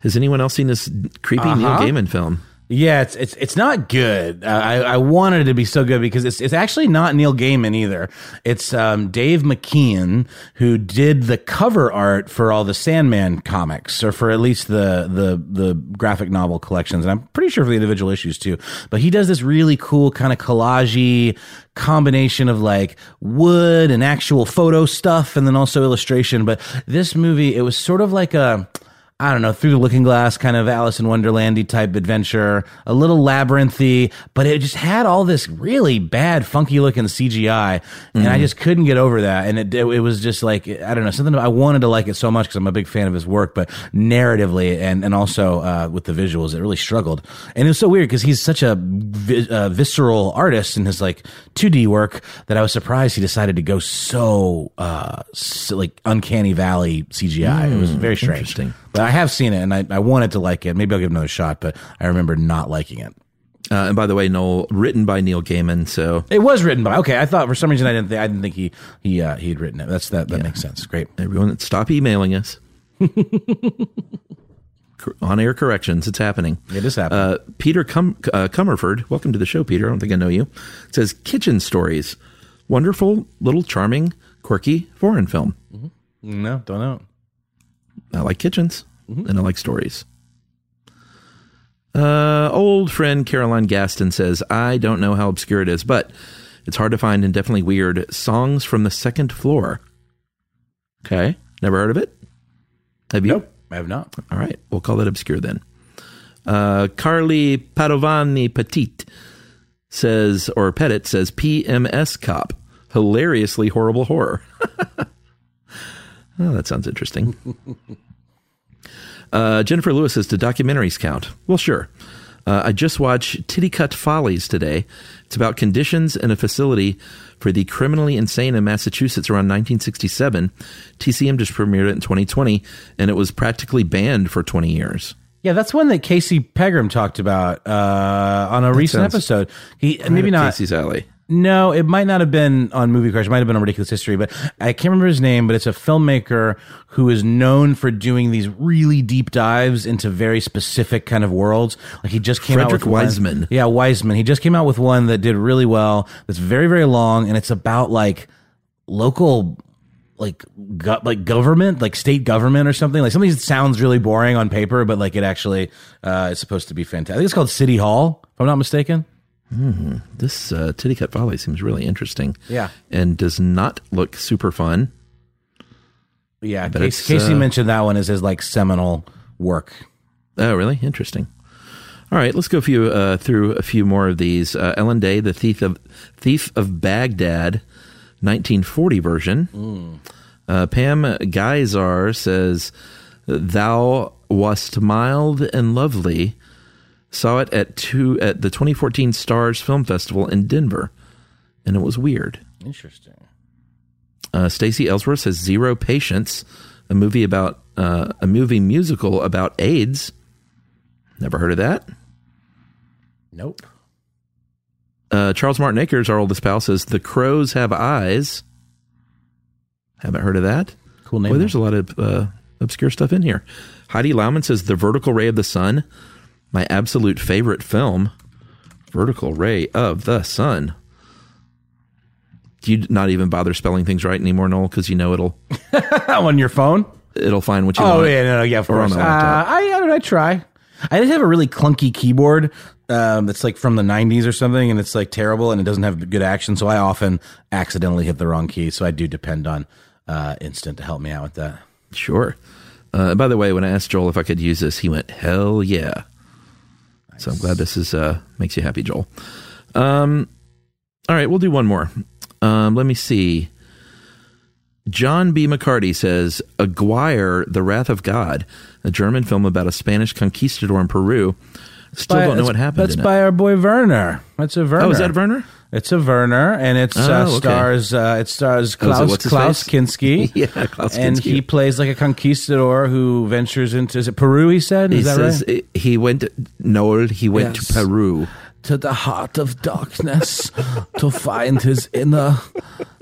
Has anyone else seen this creepy Neil Uh-huh. Gaiman film? Yeah, it's it's it's not good. Uh, I I wanted it to be so good because it's it's actually not Neil Gaiman either. It's um, Dave McKean who did the cover art for all the Sandman comics, or for at least the the the graphic novel collections, and I'm pretty sure for the individual issues too. But he does this really cool kind of collagey combination of like wood and actual photo stuff, and then also illustration. But this movie, it was sort of like a I don't know, through the looking glass kind of Alice in Wonderlandy type adventure, a little labyrinthy, but it just had all this really bad, funky looking CGI. And I Mhm. just couldn't get over that. And it, it, it was just like, I don't know, something I wanted to like it so much because I'm a big fan of his work, but narratively and, and also, uh, with the visuals, it really struggled. And it was so weird because he's such a vi- uh, visceral artist in his like 2D work that I was surprised he decided to go so, uh, so, like uncanny valley CGI. it was Mm, very strange. But I have seen it and I, I wanted to like it. Maybe I'll give it another shot, but I remember not liking it. Uh, and by the way, Noel, written by Neil Gaiman. So It was written by. Okay, I thought for some reason I didn't. Think, I didn't think he he uh, he had written it. That's that. That makes sense. Great. everyone, stop emailing us. [LAUGHS] On air corrections, it's happening. It is happening. Uh, Peter Cum- uh, Comerford, welcome to the show, Peter. I don't think I know you. Says kitchen stories. wonderful, little, charming, quirky foreign film. No, don't know. I like kitchens and I like stories. Uh, old friend Caroline Gaston says, I don't know how obscure it is, but it's hard to find and definitely weird. Songs from the second floor. Okay. Never heard of it? Have you? Nope, I have not. All right. We'll call it obscure then. Uh, Carly Padovani Petit says, or Pettit says, PMS Cop. Hilariously horrible horror. [LAUGHS] oh, that sounds interesting. [LAUGHS] Uh, Jennifer Lewis says, Do documentaries count? Well, sure. Uh, I just watched Titicut Follies today. It's about conditions in a facility for the criminally insane in Massachusetts around 1967. TCM just premiered it in 2020, and it was practically banned for 20 years. Yeah, that's one that Casey Pegram talked about uh, on a recent episode. He maybe not Casey's alley. No, it might not have been on Movie Crush. It might have been on Ridiculous History, but I can't remember his name. But it's a filmmaker who is known for doing these really deep dives into very specific kind of worlds. Like he just came out Frederick with one- Wiseman. Yeah, Wiseman. He just came out with one that did really well. That's very very long, and it's about like local like go- like government, like state government or something. Like something that sounds really boring on paper, but like it actually uh, is supposed to be fantastic. I think it's called City Hall, if I'm not mistaken. Hmm. This uh, Titicut Folly seems really interesting. Yeah. And does not look super fun. Yeah, But Casey, Casey uh, mentioned that one as his like seminal work. Oh, really? Interesting. All right, let's go few, uh, through a few more of these. Uh, Ellen Day, the Thief of Thief of Baghdad, 1940 version. Uh, Pam Geisar says, "Thou wast mild and lovely." Saw it at two at the 2014 Starz Film Festival in Denver, and it was weird. Interesting. Uh, Stacey Ellsworth says Zero Patience, a movie about uh, a movie musical about AIDS. Never heard of that. Nope. Uh, Charles Martin Akers, our oldest pal, says The Crows Have Eyes. Haven't heard of that. Cool name. Boy, there's a lot of uh, obscure stuff in here. Heidi Lauman says The Vertical Ray of the Sun, my absolute favorite film. Vertical Ray of the Sun. Do you not even bother spelling things right anymore, Noel? Because you know it'll [LAUGHS] on your phone. It'll find what you Oh want. Oh yeah, no, no, yeah, of course. Uh. I, I. I try. I just have a really clunky keyboard um, that's like from the '90s or something, and it's like terrible, and it doesn't have good action. So I often accidentally hit the wrong key. So I do depend on uh, Instant to help me out with that. Sure. Uh, by the way, when I asked Joel if I could use this, he went, "Hell yeah!" So I'm glad this is uh, makes you happy, Joel. Um, all right, we'll do one more. Um, let me see. John B. McCarty says, "Aguirre: The Wrath of God," a German film about a Spanish conquistador in Peru. Still By- don't know what happened. That's in it. by our boy Werner. That's a Werner. Oh, is that Werner? It's a Werner, and it's Oh, uh, okay. stars. Uh, it stars is it Klaus what's his Klaus face? Kinski. [LAUGHS] Yeah, Klaus and Kinski. he plays like a conquistador who ventures into is it Peru? He said. Is he that says right? he went Noel. He went Yes. to Peru. to the heart of darkness to find his inner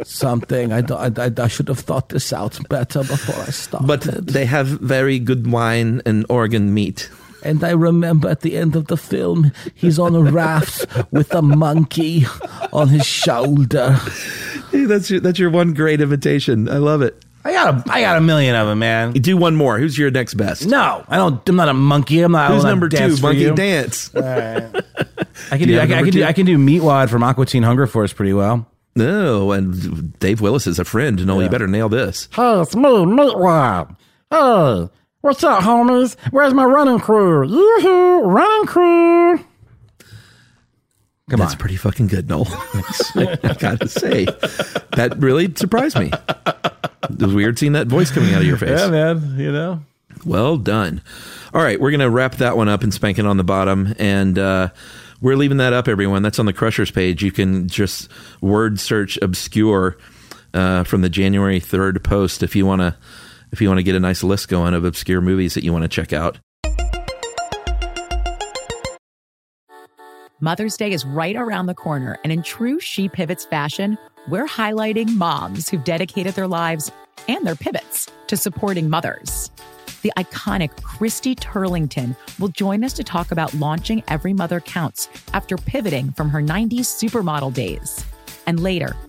something. I, I, I should have thought this out better before I started. But they have very good wine and organ meat. And I remember at the end of the film, he's on a raft with a monkey on his shoulder. Hey, that's your, that's your one great invitation. I love it. I got a, I got a million of them, man. You do one more. Who's your next best? No, I don't. I'm not a monkey. I'm not. Who's will not number two? dance for Monkey you. dance. All right. I can [LAUGHS] Do do. you I can, I can do. I can do Meatwad from Aqua Teen Hunger Force pretty well. No, and Dave Willis is a friend. No, you better nail this. Hey, it's me, Meatwad. Hey, what's up, homies? Where's my running crew? Yoo-hoo, running crew. Come That's pretty fucking good, Noel. [LAUGHS] I gotta say, that really surprised me. It was weird seeing that voice coming out of your face. Yeah, man. You know. Well done. All right, we're going to wrap that one up and spank it on the bottom. And uh, we're leaving that up, everyone. That's on the Crushers page. You can just word search obscure uh, from the January 3rd post if you want to. If you want to get a nice list going of obscure movies that you want to check out, Mother's Day is right around the corner, and in true She Pivots fashion, we're highlighting moms who've dedicated their lives and their pivots to supporting mothers. The iconic Christy Turlington will join us to talk about launching Every Mother Counts after pivoting from her 90s supermodel days. And later,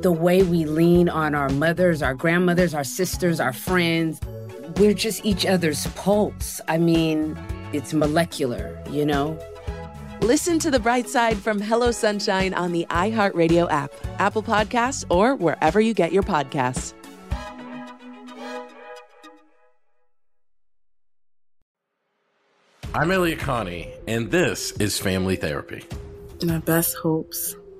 the way we lean on our mothers, our grandmothers, our sisters, our friends. We're just each other's pulse. I mean, it's molecular, you know? Listen to the bright side from Hello Sunshine on the iHeartRadio app, Apple Podcasts, or wherever you get your podcasts. I'm Elliott Connie, and this is Family Therapy. My best hopes.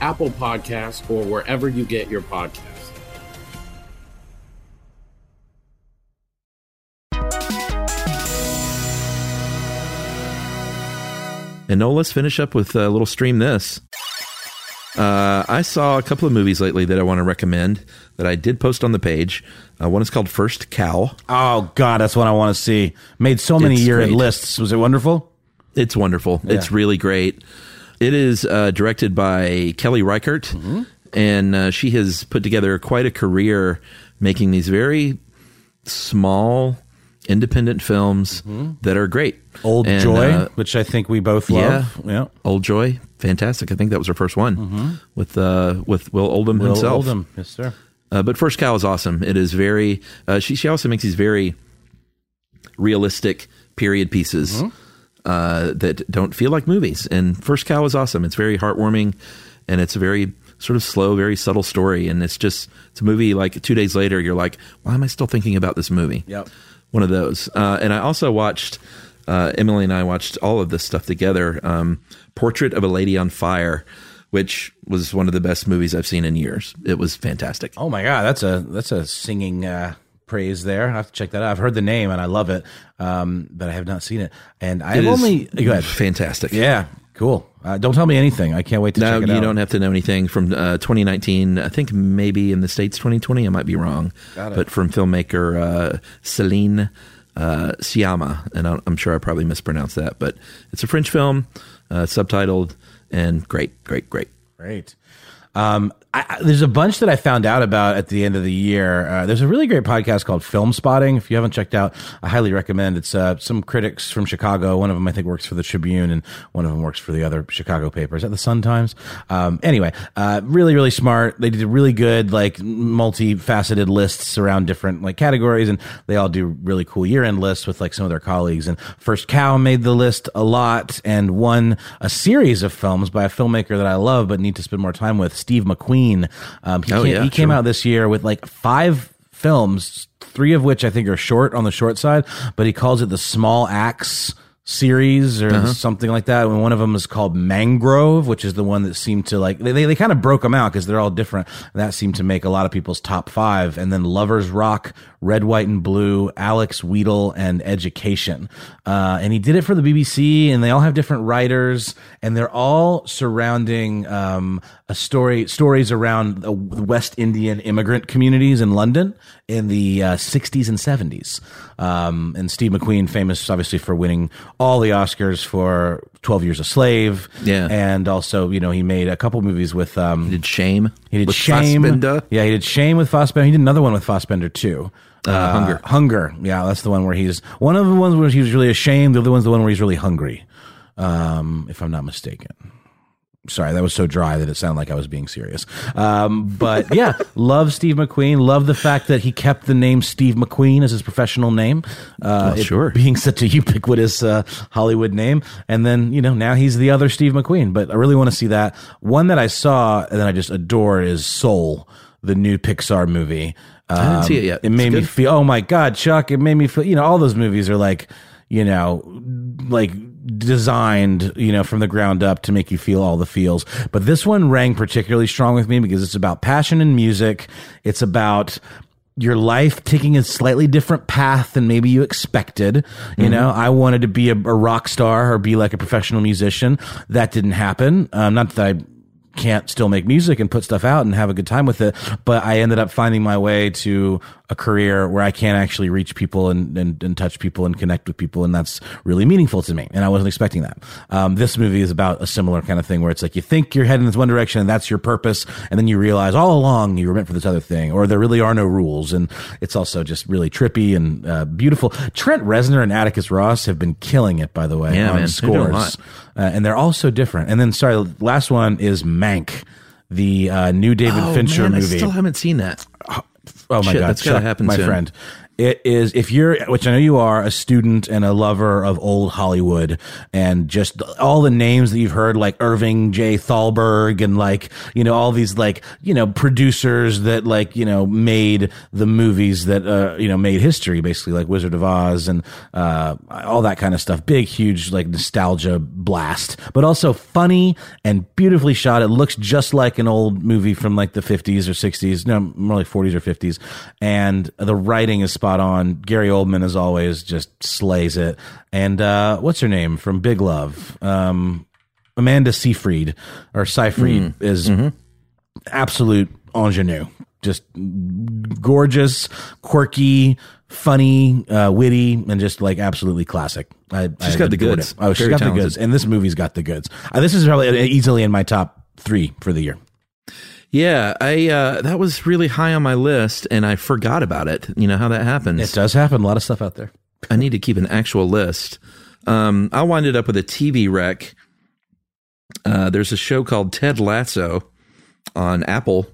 Apple Podcasts, or wherever you get your podcasts. And no, let's finish up with a little stream this. Uh, I saw a couple of movies lately that I want to recommend that I did post on the page. Uh, one is called First Cow. Oh God, that's what I want to see. Made so many year-end lists. Was it wonderful? It's wonderful. It's really great. It is uh, directed by Kelly Reichardt, Mm-hmm. and uh, she has put together quite a career making these very small, independent films that are great. Mm-hmm. Old And, Joy, uh, which I think we both love. Yeah. Old Joy, fantastic. I think that was her first one with uh, with Will Oldham Will himself. Oldham, yes, sir. Uh, but First Cow is awesome. It is very. Uh, she she also makes these very realistic period pieces uh, that don't feel like movies. And First Cow is awesome. It's very heartwarming, and it's a very sort of slow, very subtle story. And it's just it's a movie. Like two days later, you're like, why am I still thinking about this movie? Yep. One of those. Uh, and I also watched. Uh, Emily and I watched all of this stuff together. Um, Portrait of a Lady on Fire, which was one of the best movies I've seen in years. It was fantastic. Oh my God, that's a that's a singing uh, praise there. I have to check that out. I've heard the name and I love it, um, but I have not seen it. And I've only go ahead. fantastic. Yeah, cool. Uh, don't tell me anything. I can't wait to No, check it you out. don't have to know anything from uh, 2019. I think maybe in the states 2020. I might be wrong, but from filmmaker uh, Celine uh, Sciamma, and I'm I'm sure I probably mispronounced that, but it's a French film, uh, subtitled, and great, great, great. Great. Um, I, there's a bunch that I found out about at the end of the year. Uh, there's a really great podcast called Film Spotting. If you haven't checked out, I highly recommend. It's uh, some critics from Chicago. One of them I think works for the Tribune, and one of them works for the other Chicago paper. Is that the Sun Times? Um, anyway, uh, really, really smart. They did really good, like multifaceted lists around different like categories, and they all do really cool year-end lists with like some of their colleagues. And First Cow made the list a lot and won a series of films by a filmmaker that I love but need to spend more time with, Steve McQueen. Um, he, Oh, came, yeah, he came out this year with like five films, three of which I think are short on the short side, but he calls it the small acts series or Uh-huh. something like that. And one of them is called Mangrove, which is the one that seemed to like they they, they kind of broke them out because they're all different. That seemed to make a lot of people's top five. And then Lovers Rock, Red, White, and Blue, Alex Wheatle, and Education. Uh, and he did it for the BBC, and they all have different writers, and they're all surrounding um, a story stories around the West Indian immigrant communities in London in the uh, 60s and 70s. Um, and Steve McQueen, famous obviously for winning all the Oscars for 12 Years a Slave. Yeah. And also, you know, he made a couple movies with. Um, did Shame. He did With Shame. Fassbender? Yeah, he did Shame with Fassbender. He did another one with Fassbender too. Uh, Hunger. Hunger. Yeah, that's the one where he's one of the ones where he was really ashamed. The other one's the one where he's really hungry. Um, if I'm not mistaken. Sorry, that was so dry that it sounded like I was being serious. Um, but yeah, [LAUGHS] love Steve McQueen. Love the fact that he kept the name Steve McQueen as his professional name. Uh, Well, sure. Being such a ubiquitous uh, Hollywood name. And then, you know, now he's the other Steve McQueen. But I really want to see that. One that I saw and that I just adore is Soul, the new Pixar movie. Um, I didn't see it yet. It made It's me good? feel, oh my God, Chuck, it made me feel, you know, all those movies are like, you know, like designed, you know, from the ground up to make you feel all the feels. But this one rang particularly strong with me because it's about passion and music. It's about your life taking a slightly different path than maybe you expected. You Mhm. know, I wanted to be a, a rock star or be like a professional musician. That didn't happen. Um, not that I can't still make music and put stuff out and have a good time with it. But I ended up finding my way to a career where I can't actually reach people and, and, and touch people and connect with people. And that's really meaningful to me. And I wasn't expecting that. Um, this movie is about a similar kind of thing where it's like you think you're heading in this one direction and that's your purpose. And then you realize all along you were meant for this other thing or there really are no rules. And it's also just really trippy and uh, beautiful. Trent Reznor and Atticus Ross have been killing it, by the way, Yeah, on man. They're doing a lot. scores. Uh, and they're all so different. And then, sorry, last one is Mank, the uh, new David Oh, Fincher man, I still haven't seen that. Oh my Shit, god, that's gotta Chuck, happen my soon. friend. It is if you're, which I know you are, a student and a lover of old Hollywood, and just all the names that you've heard, like Irving J. Thalberg, and like you know all these like you know producers that like you know made the movies that uh, you know made history, basically like Wizard of Oz and uh, all that kind of stuff. Big, huge like nostalgia blast, but also funny and beautifully shot. It looks just like an old movie from like the 50s or 60s, no, more like 40s or 50s. And the writing is spot on. Gary Oldman, as always, just slays it. And uh, what's her name from Big Love? Um, Amanda Seyfried or Seyfried Mm. is Mhm. absolute ingenue. Just gorgeous, quirky, funny, uh, witty, and just like absolutely classic. I, She's I got the goods. it. Oh, she's got the talented. goods, and this movie's got the goods. Uh, this is probably easily in my top three for the year. Yeah, I uh, that was really high on my list, and I forgot about it. You know how that happens. It does happen. A lot of stuff out there. I need to keep an actual list. Um, I winded up with a TV wreck. Uh, there's a show called Ted Lasso on Apple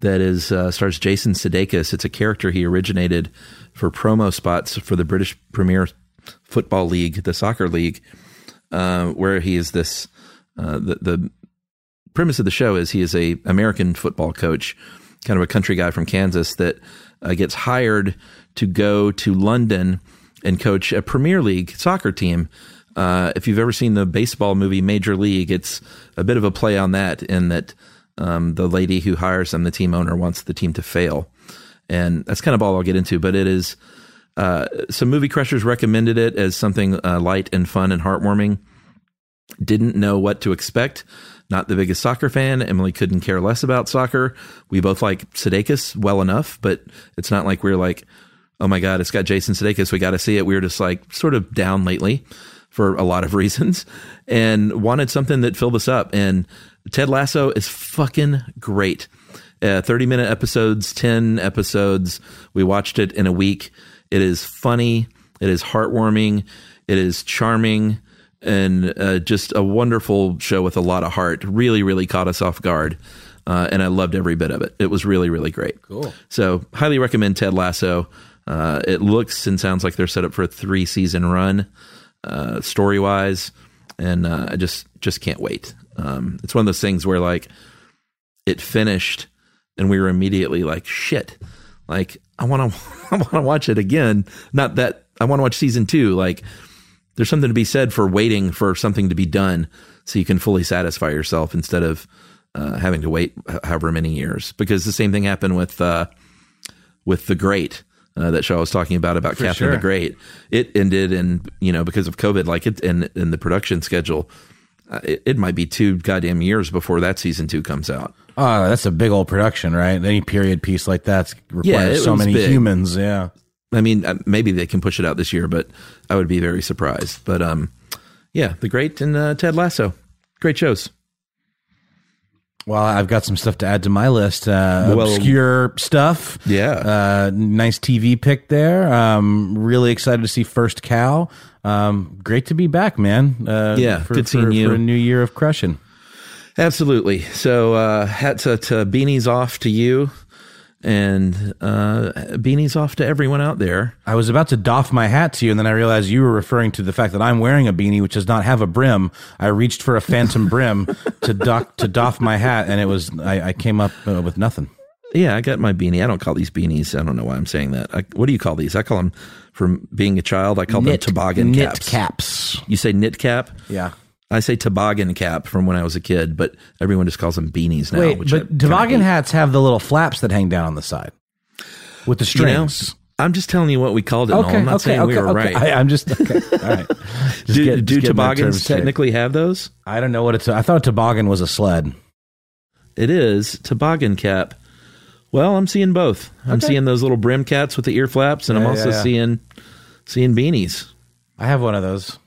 that is uh, stars Jason Sudeikis. It's a character he originated for promo spots for the British Premier Football League, the soccer league, uh, where he is this. Uh, the the premise of the show is he is a American football coach, kind of a country guy from Kansas that uh, gets hired to go to London and coach a Premier League soccer team. Uh, if you've ever seen the baseball movie Major League, it's a bit of a play on that in that um, the lady who hires him, the team owner, wants the team to fail. And that's kind of all I'll get into, but it is uh, some movie crushers recommended it as something uh, light and fun and heartwarming didn't know what to expect. Not the biggest soccer fan. Emily couldn't care less about soccer. We both like Sudeikis well enough, but it's not like we're like, oh my God, it's got Jason Sudeikis. We got to see it. We were just like sort of down lately for a lot of [LAUGHS] reasons and wanted something that filled us up. And Ted Lasso is fucking great. Uh, 30 minute episodes, 10 episodes. We watched it in a week. It is funny. It is heartwarming. It is charming and uh, just a wonderful show with a lot of heart. Really, really caught us off guard. Uh, and I loved every bit of it. It was really, really great. Cool. So, highly recommend Ted Lasso. Uh, it looks and sounds like they're set up for a three season run, uh, story wise, and uh, I just just can't wait. Um, it's one of those things where like it finished, and we were immediately like, shit, like I want to [LAUGHS] I want to watch it again. Not that I want to watch season two. Like there's something to be said for waiting for something to be done so you can fully satisfy yourself instead of uh, having to wait however many years. Because the same thing happened with uh, with the Great. Uh, that show I was talking about about For Catherine sure. the Great, it ended, and you know because of COVID, like it in in the production schedule, uh, it, it might be two goddamn years before that season two comes out. Oh, that's a big old production, right? Any period piece like that requires Yeah, so many big. humans. Yeah. I mean, uh, maybe they can push it out this year, but I would be very surprised. But um, yeah, The Great and uh, Ted Lasso, great shows. Well, I've got some stuff to add to my list. Uh, Well- obscure stuff. Yeah. Uh, nice TV pick there. Um, really excited to see First Cow. Um, great to be back, man. Uh, Yeah, for, good for, seeing you. for a new year of crushing. Absolutely. So uh, hats uh, to beanies off to you, and uh, beanies off to everyone out there. I was about to doff my hat to you, and then I realized you were referring to the fact that I'm wearing a beanie which does not have a brim. I reached for a phantom brim [LAUGHS] to dock to doff my hat, and it was I, I came up uh, with nothing. Yeah, I got my beanie. I don't call these beanies. I don't know why I'm saying that. I, what do you call these? I call them from being a child. I call Knit- them toboggan knit caps. caps. You say knit cap? Yeah. I say toboggan cap from when I was a kid, but everyone just calls them beanies now. Wait, which but toboggan hats have the little flaps that hang down on the side with the You know, strings. I'm just telling you what we called it. Okay, Noel. I'm not saying we were right. [LAUGHS] I, am just okay. All right. [LAUGHS] Just do get- do toboggans technically have those? I don't know what it's. I thought toboggan was a sled. It is toboggan cap. Well, I'm seeing both. I'm seeing those little brim caps with the ear flaps, and I'm also yeah, yeah. seeing seeing beanies. I have one of those.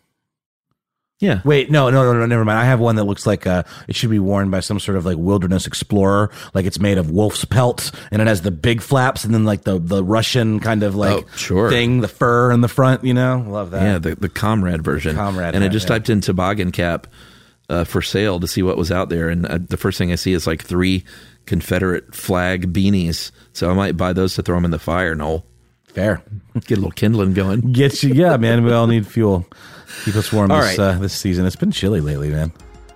Yeah. Wait, no, no, no, no, never mind. I have one that looks like uh it should be worn by some sort of like wilderness explorer. Like it's made of wolf's pelt and it has the big flaps and then like the the Russian kind of like Oh, sure. thing, the fur in the front, you know? Love that. Yeah, the the comrade version. Comrade and I just yeah. typed in toboggan cap uh, for sale to see what was out there, and uh, the first thing I see is like three Confederate flag beanies. So I might buy those to throw them in the fire. Noel, fair. [LAUGHS] Get a little kindling going. Get you, yeah, man. We all need fuel. Keep us warm All this right. uh, this season. It's been chilly lately, man.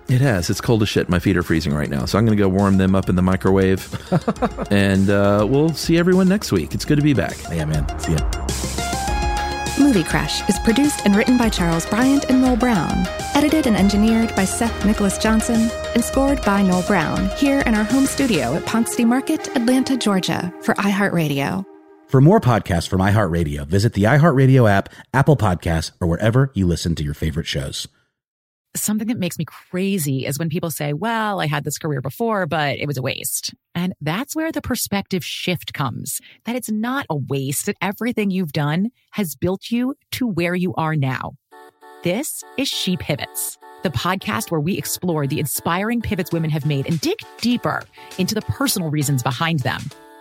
It has. It's cold as shit. My feet are freezing right now. So I'm going to go warm them up in the microwave. [LAUGHS] and uh, we'll see everyone next week. It's good to be back. Yeah, man. See ya. Movie Crush is produced and written by Charles Bryant and Noel Brown, edited and engineered by Seth Nicholas Johnson, and scored by Noel Brown here in our home studio at Ponce City Market, Atlanta, Georgia, for iHeartRadio. For more podcasts from iHeartRadio, visit the iHeartRadio app, Apple Podcasts, or wherever you listen to your favorite shows. Something that makes me crazy is when people say, well, I had this career before, but it was a waste. And that's where the perspective shift comes that it's not a waste, that everything you've done has built you to where you are now. This is She Pivots, the podcast where we explore the inspiring pivots women have made and dig deeper into the personal reasons behind them.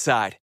Side.